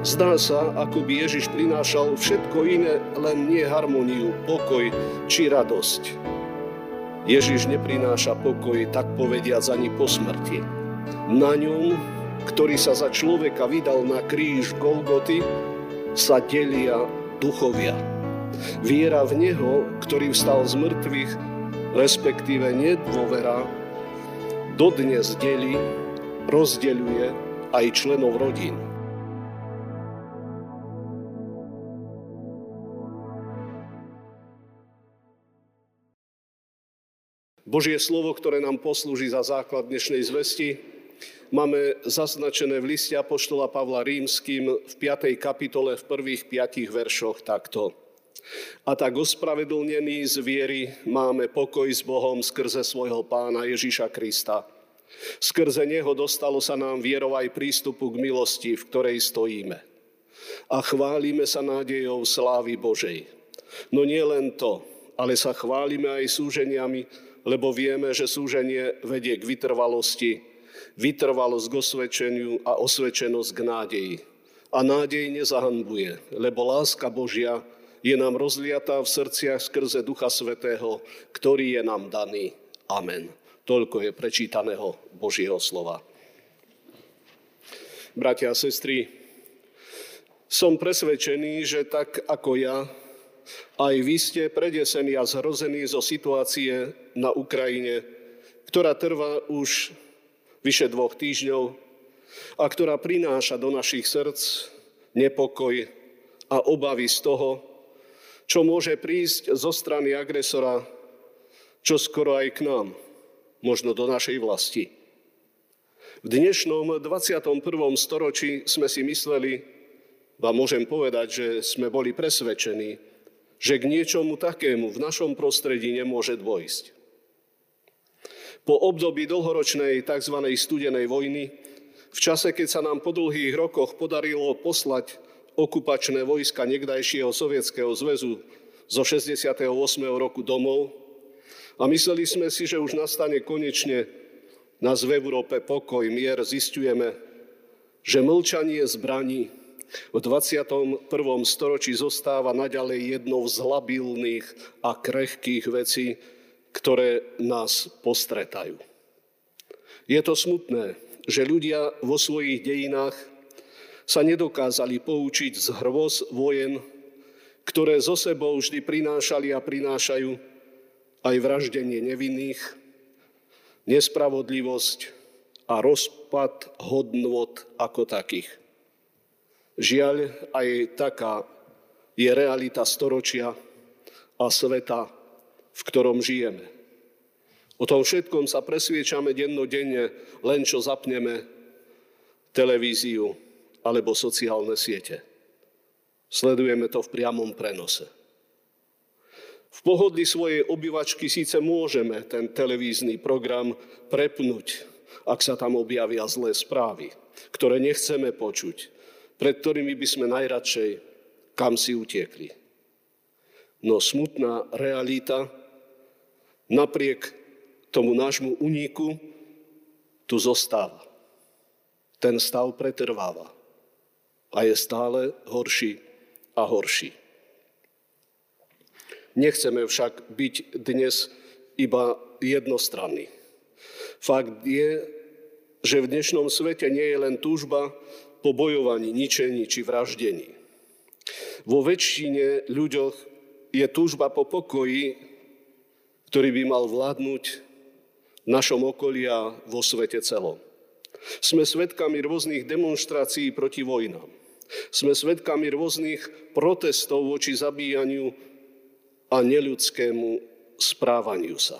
Zdá sa, ako by Ježiš prinášal všetko iné, len nie harmóniu, pokoj či radosť. Ježiš neprináša pokoj, tak povediac, ani po smrti. Na ňom, ktorý sa za človeka vydal na kríž Golgoty, sa delia duchovia. Viera v Neho, ktorý vstal z mŕtvych, respektíve nedôvera, dodnes delí, rozdeľuje aj členov rodín. Božie slovo, ktoré nám poslúži za základ dnešnej zvesti, máme zaznačené v liste Apoštola Pavla Rímským v 5. kapitole v prvých 5 veršoch takto. A tak ospravedlnení z viery máme pokoj s Bohom skrze svojho pána Ježíša Krista. Skrze Neho dostalo sa nám vierou aj prístupu k milosti, v ktorej stojíme. A chválime sa nádejou slávy Božej. No nie len to, ale sa chválime aj súženiami, lebo vieme, že súženie vedie k vytrvalosti, vytrvalosť k osvedčeniu a osvedčenosť k nádeji. A nádej nezahanbuje, lebo láska Božia je nám rozliatá v srdciach skrze Ducha Svetého, ktorý je nám daný. Amen. Toľko je prečítaného Božieho slova. Bratia a sestry, som presvedčený, že tak ako ja, aj vy ste predesení a zhrození zo situácie na Ukrajine, ktorá trvá už vyše dvoch týždňov a ktorá prináša do našich srdc nepokoj a obavy z toho, čo môže prísť zo strany agresora, čo skoro aj k nám, možno do našej vlasti. V dnešnom 21. storočí sme si mysleli, a môžem povedať, že sme boli presvedčení, že k niečomu takému v našom prostredí nemôže dôjsť. Po období dlhoročnej tzv. studenej vojny, v čase, keď sa nám po dlhých rokoch podarilo poslať okupačné vojska niekdajšieho Sovietskeho zväzu zo 68. roku domov a mysleli sme si, že už nastane konečne nás v Európe pokoj, mier, zistujeme, že mlčanie zbraní v 21. storočí zostáva naďalej jednou z labilných a krehkých vecí, ktoré nás postretajú. Je to smutné, že ľudia vo svojich dejinách sa nedokázali poučiť z hrôz vojen, ktoré zo sebou vždy prinášali a prinášajú aj vraždenie nevinných, nespravodlivosť a rozpad hodnot ako takých. Žiaľ, aj taká je realita storočia a sveta, v ktorom žijeme. O tom všetkom sa presviečame dennodenne, len čo zapneme televíziu alebo sociálne siete. Sledujeme to v priamom prenose. V pohodli svojej obyvačky síce môžeme ten televízny program prepnúť, ak sa tam objavia zlé správy, ktoré nechceme počuť, pred ktorými by sme najradšej kam si utiekli. No smutná realita napriek tomu nášmu úniku tu zostáva. Ten stav pretrváva a je stále horší a horší. Nechceme však byť dnes iba jednostranní. Fakt je, že v dnešnom svete nie je len túžba po bojovaní, ničení či vraždení. Vo väčšine ľuďoch je túžba po pokoji, ktorý by mal vládnuť v našom okolí a vo svete celom. Sme svedkami rôznych demonstrácií proti vojnám. Sme svedkami rôznych protestov voči zabíjaniu a neľudskému správaniu sa.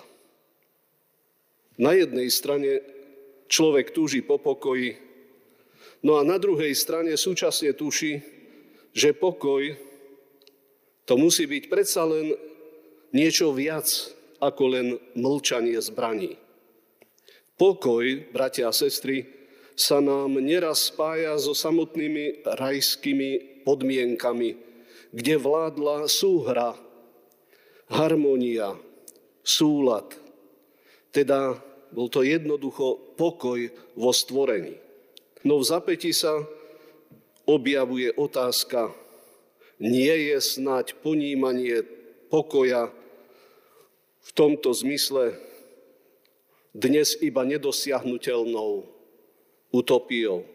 Na jednej strane človek túži po pokoji, No a na druhej strane súčasne tuší, že pokoj to musí byť predsa len niečo viac ako len mlčanie zbraní. Pokoj, bratia a sestry, sa nám neraz spája so samotnými rajskými podmienkami, kde vládla súhra, harmonia, súlad. Teda bol to jednoducho pokoj vo stvorení. No v zapäti sa objavuje otázka, nie je snať ponímanie pokoja v tomto zmysle dnes iba nedosiahnutelnou utopiou.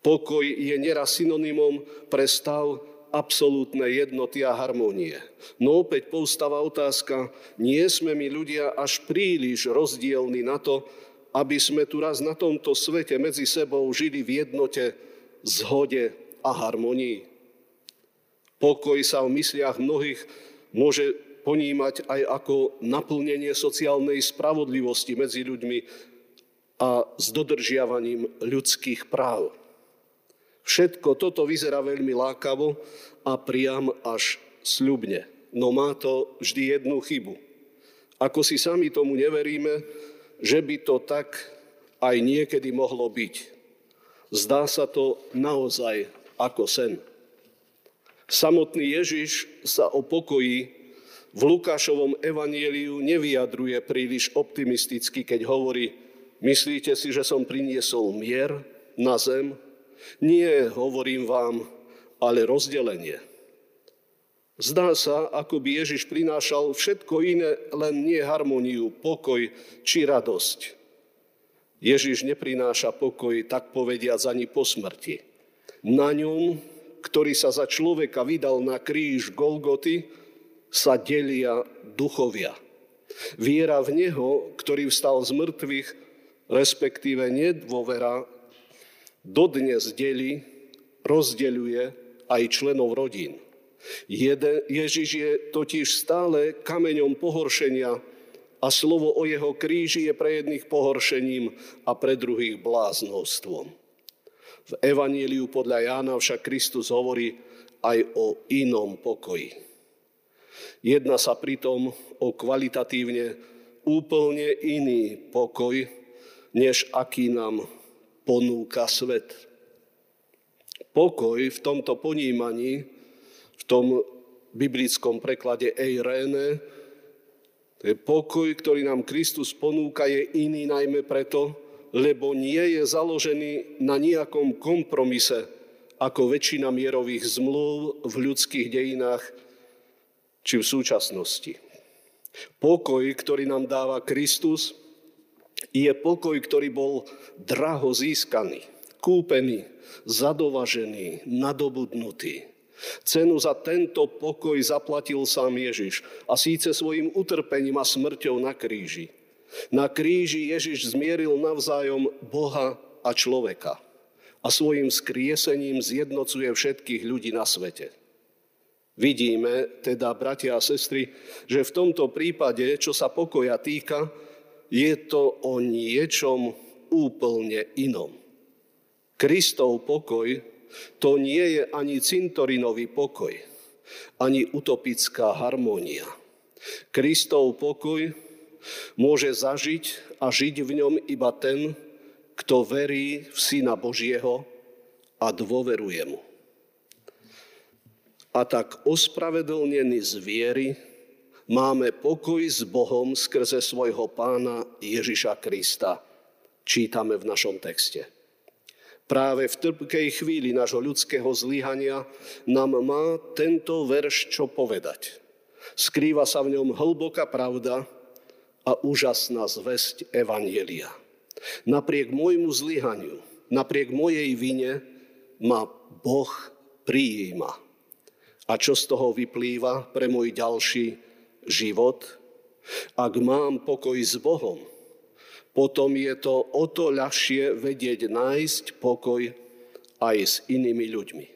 Pokoj je neraz synonymom pre stav absolútnej jednoty a harmonie. No opäť poustáva otázka, nie sme my ľudia až príliš rozdielni na to, aby sme tu raz na tomto svete medzi sebou žili v jednote, zhode a harmonii. Pokoj sa v mysliach mnohých môže ponímať aj ako naplnenie sociálnej spravodlivosti medzi ľuďmi a s dodržiavaním ľudských práv. Všetko toto vyzerá veľmi lákavo a priam až sľubne. No má to vždy jednu chybu. Ako si sami tomu neveríme, že by to tak aj niekedy mohlo byť. Zdá sa to naozaj ako sen. Samotný Ježiš sa o pokoji v Lukášovom evanieliu nevyjadruje príliš optimisticky, keď hovorí, myslíte si, že som priniesol mier na zem? Nie, hovorím vám, ale rozdelenie. Zdá sa, ako by Ježiš prinášal všetko iné, len nie harmoniu, pokoj či radosť. Ježiš neprináša pokoj, tak povediac, ani po smrti. Na ňom, ktorý sa za človeka vydal na kríž Golgoty, sa delia duchovia. Viera v Neho, ktorý vstal z mŕtvych, respektíve nedôvera dodnes delí, rozdeľuje aj členov rodín. Ježiš je totiž stále kameňom pohoršenia a slovo o jeho kríži je pre jedných pohoršením a pre druhých bláznostvom. V Evaníliu podľa Jána však Kristus hovorí aj o inom pokoji. Jedná sa pritom o kvalitatívne úplne iný pokoj, než aký nám ponúka svet. Pokoj v tomto ponímaní, tom biblickom preklade Eirene, to je pokoj, ktorý nám Kristus ponúka, je iný najmä preto, lebo nie je založený na nejakom kompromise, ako väčšina mierových zmluv v ľudských dejinách či v súčasnosti. Pokoj, ktorý nám dáva Kristus, je pokoj, ktorý bol draho získaný, kúpený, zadovažený, nadobudnutý. Cenu za tento pokoj zaplatil sám Ježiš a síce svojim utrpením a smrťou na kríži. Na kríži Ježiš zmieril navzájom Boha a človeka a svojim skriesením zjednocuje všetkých ľudí na svete. Vidíme teda, bratia a sestry, že v tomto prípade, čo sa pokoja týka, je to o niečom úplne inom. Kristov pokoj to nie je ani cintorinový pokoj, ani utopická harmónia. Kristov pokoj môže zažiť a žiť v ňom iba ten, kto verí v Syna Božieho a dôveruje mu. A tak ospravedlnený z viery máme pokoj s Bohom skrze svojho pána Ježiša Krista. Čítame v našom texte. Práve v trpkej chvíli nášho ľudského zlyhania nám má tento verš čo povedať. Skrýva sa v ňom hlboká pravda a úžasná zväzť Evanielia. Napriek môjmu zlyhaniu, napriek mojej vine ma Boh prijíma. A čo z toho vyplýva pre môj ďalší život, ak mám pokoj s Bohom, potom je to o to ľahšie vedieť nájsť pokoj aj s inými ľuďmi.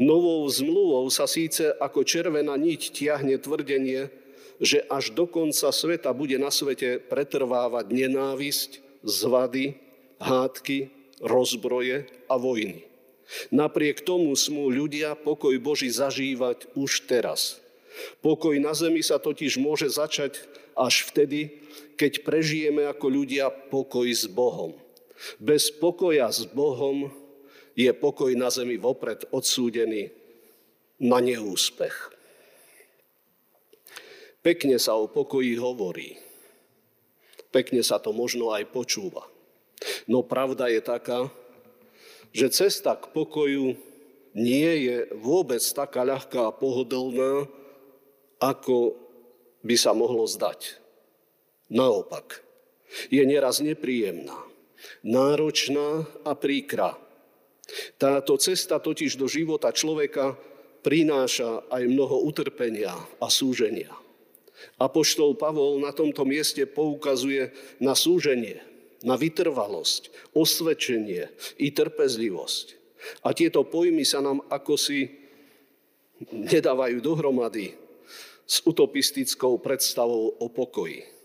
Novou zmluvou sa síce ako červená niť tiahne tvrdenie, že až do konca sveta bude na svete pretrvávať nenávisť, zvady, hádky, rozbroje a vojny. Napriek tomu smú ľudia pokoj Boží zažívať už teraz – Pokoj na zemi sa totiž môže začať až vtedy, keď prežijeme ako ľudia pokoj s Bohom. Bez pokoja s Bohom je pokoj na zemi vopred odsúdený na neúspech. Pekne sa o pokoji hovorí. Pekne sa to možno aj počúva. No pravda je taká, že cesta k pokoju nie je vôbec taká ľahká a pohodlná, ako by sa mohlo zdať. Naopak, je nieraz nepríjemná, náročná a príkra. Táto cesta totiž do života človeka prináša aj mnoho utrpenia a súženia. Apoštol Pavol na tomto mieste poukazuje na súženie, na vytrvalosť, osvedčenie i trpezlivosť. A tieto pojmy sa nám ako si nedávajú dohromady s utopistickou predstavou o pokoji.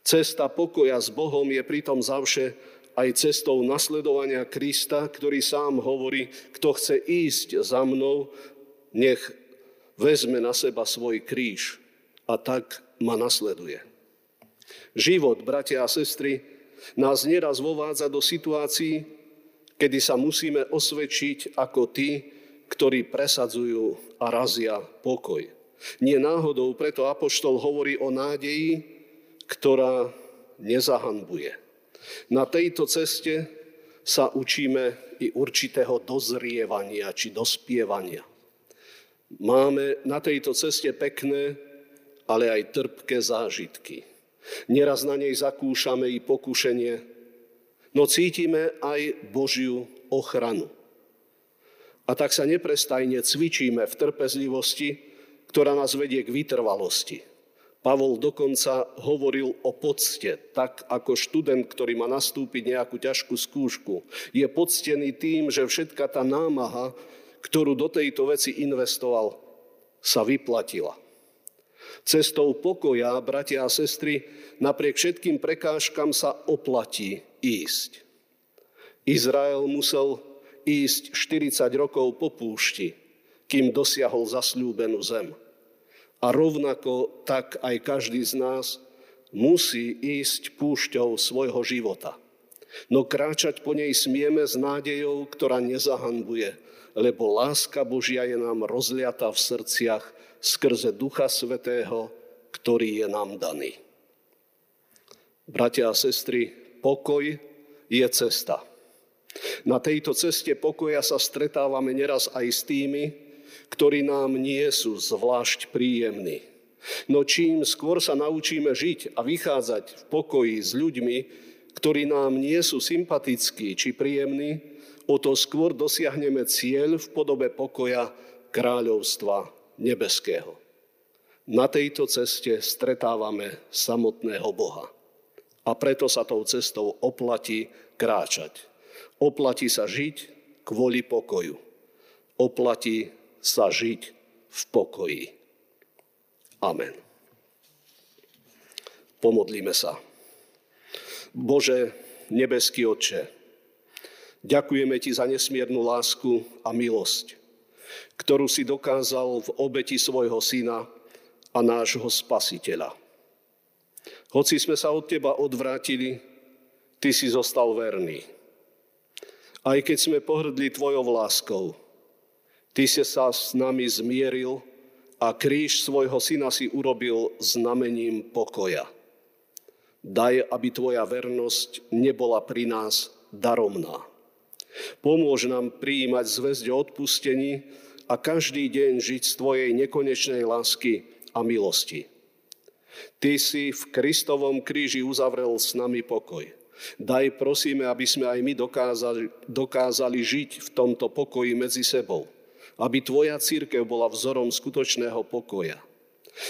Cesta pokoja s Bohom je pritom zavše aj cestou nasledovania Krista, ktorý sám hovorí, kto chce ísť za mnou, nech vezme na seba svoj kríž a tak ma nasleduje. Život, bratia a sestry, nás nieraz vovádza do situácií, kedy sa musíme osvedčiť ako tí, ktorí presadzujú a razia pokoj. Nie náhodou preto Apoštol hovorí o nádeji, ktorá nezahanbuje. Na tejto ceste sa učíme i určitého dozrievania či dospievania. Máme na tejto ceste pekné, ale aj trpké zážitky. Neraz na nej zakúšame i pokušenie, no cítime aj Božiu ochranu. A tak sa neprestajne cvičíme v trpezlivosti, ktorá nás vedie k vytrvalosti. Pavol dokonca hovoril o pocte, tak ako študent, ktorý má nastúpiť nejakú ťažkú skúšku, je poctený tým, že všetka tá námaha, ktorú do tejto veci investoval, sa vyplatila. Cestou pokoja, bratia a sestry, napriek všetkým prekážkam sa oplatí ísť. Izrael musel ísť 40 rokov po púšti, kým dosiahol zasľúbenú zem. A rovnako tak aj každý z nás musí ísť púšťou svojho života. No kráčať po nej smieme s nádejou, ktorá nezahanbuje, lebo láska Božia je nám rozliata v srdciach skrze Ducha Svetého, ktorý je nám daný. Bratia a sestry, pokoj je cesta. Na tejto ceste pokoja sa stretávame neraz aj s tými, ktorí nám nie sú zvlášť príjemní. No čím skôr sa naučíme žiť a vychádzať v pokoji s ľuďmi, ktorí nám nie sú sympatickí či príjemní, o to skôr dosiahneme cieľ v podobe pokoja kráľovstva nebeského. Na tejto ceste stretávame samotného Boha. A preto sa tou cestou oplatí kráčať. Oplatí sa žiť kvôli pokoju. Oplatí sa žiť v pokoji. Amen. Pomodlíme sa. Bože, nebeský Otče, Ďakujeme Ti za nesmiernu lásku a milosť, ktorú si dokázal v obeti svojho syna a nášho spasiteľa. Hoci sme sa od Teba odvrátili, Ty si zostal verný. Aj keď sme pohrdli Tvojou láskou, Ty si sa s nami zmieril a kríž svojho syna si urobil znamením pokoja. Daj, aby Tvoja vernosť nebola pri nás daromná Pomôž nám prijímať zväzť o odpustení a každý deň žiť z Tvojej nekonečnej lásky a milosti. Ty si v Kristovom kríži uzavrel s nami pokoj. Daj prosíme, aby sme aj my dokázali, dokázali žiť v tomto pokoji medzi sebou. Aby Tvoja církev bola vzorom skutočného pokoja.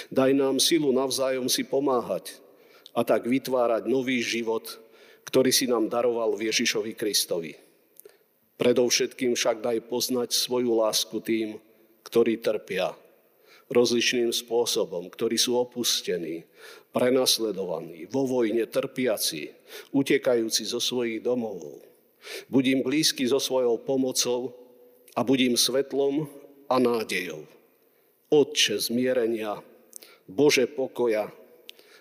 Daj nám silu navzájom si pomáhať a tak vytvárať nový život, ktorý si nám daroval v Ježišovi Kristovi. Predovšetkým však daj poznať svoju lásku tým, ktorí trpia rozličným spôsobom, ktorí sú opustení, prenasledovaní, vo vojne trpiaci, utekajúci zo svojich domov. Buď blízky so svojou pomocou a buď im svetlom a nádejou. Otče zmierenia, Bože pokoja,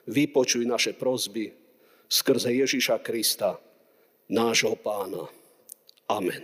vypočuj naše prozby skrze Ježiša Krista, nášho pána. Amen.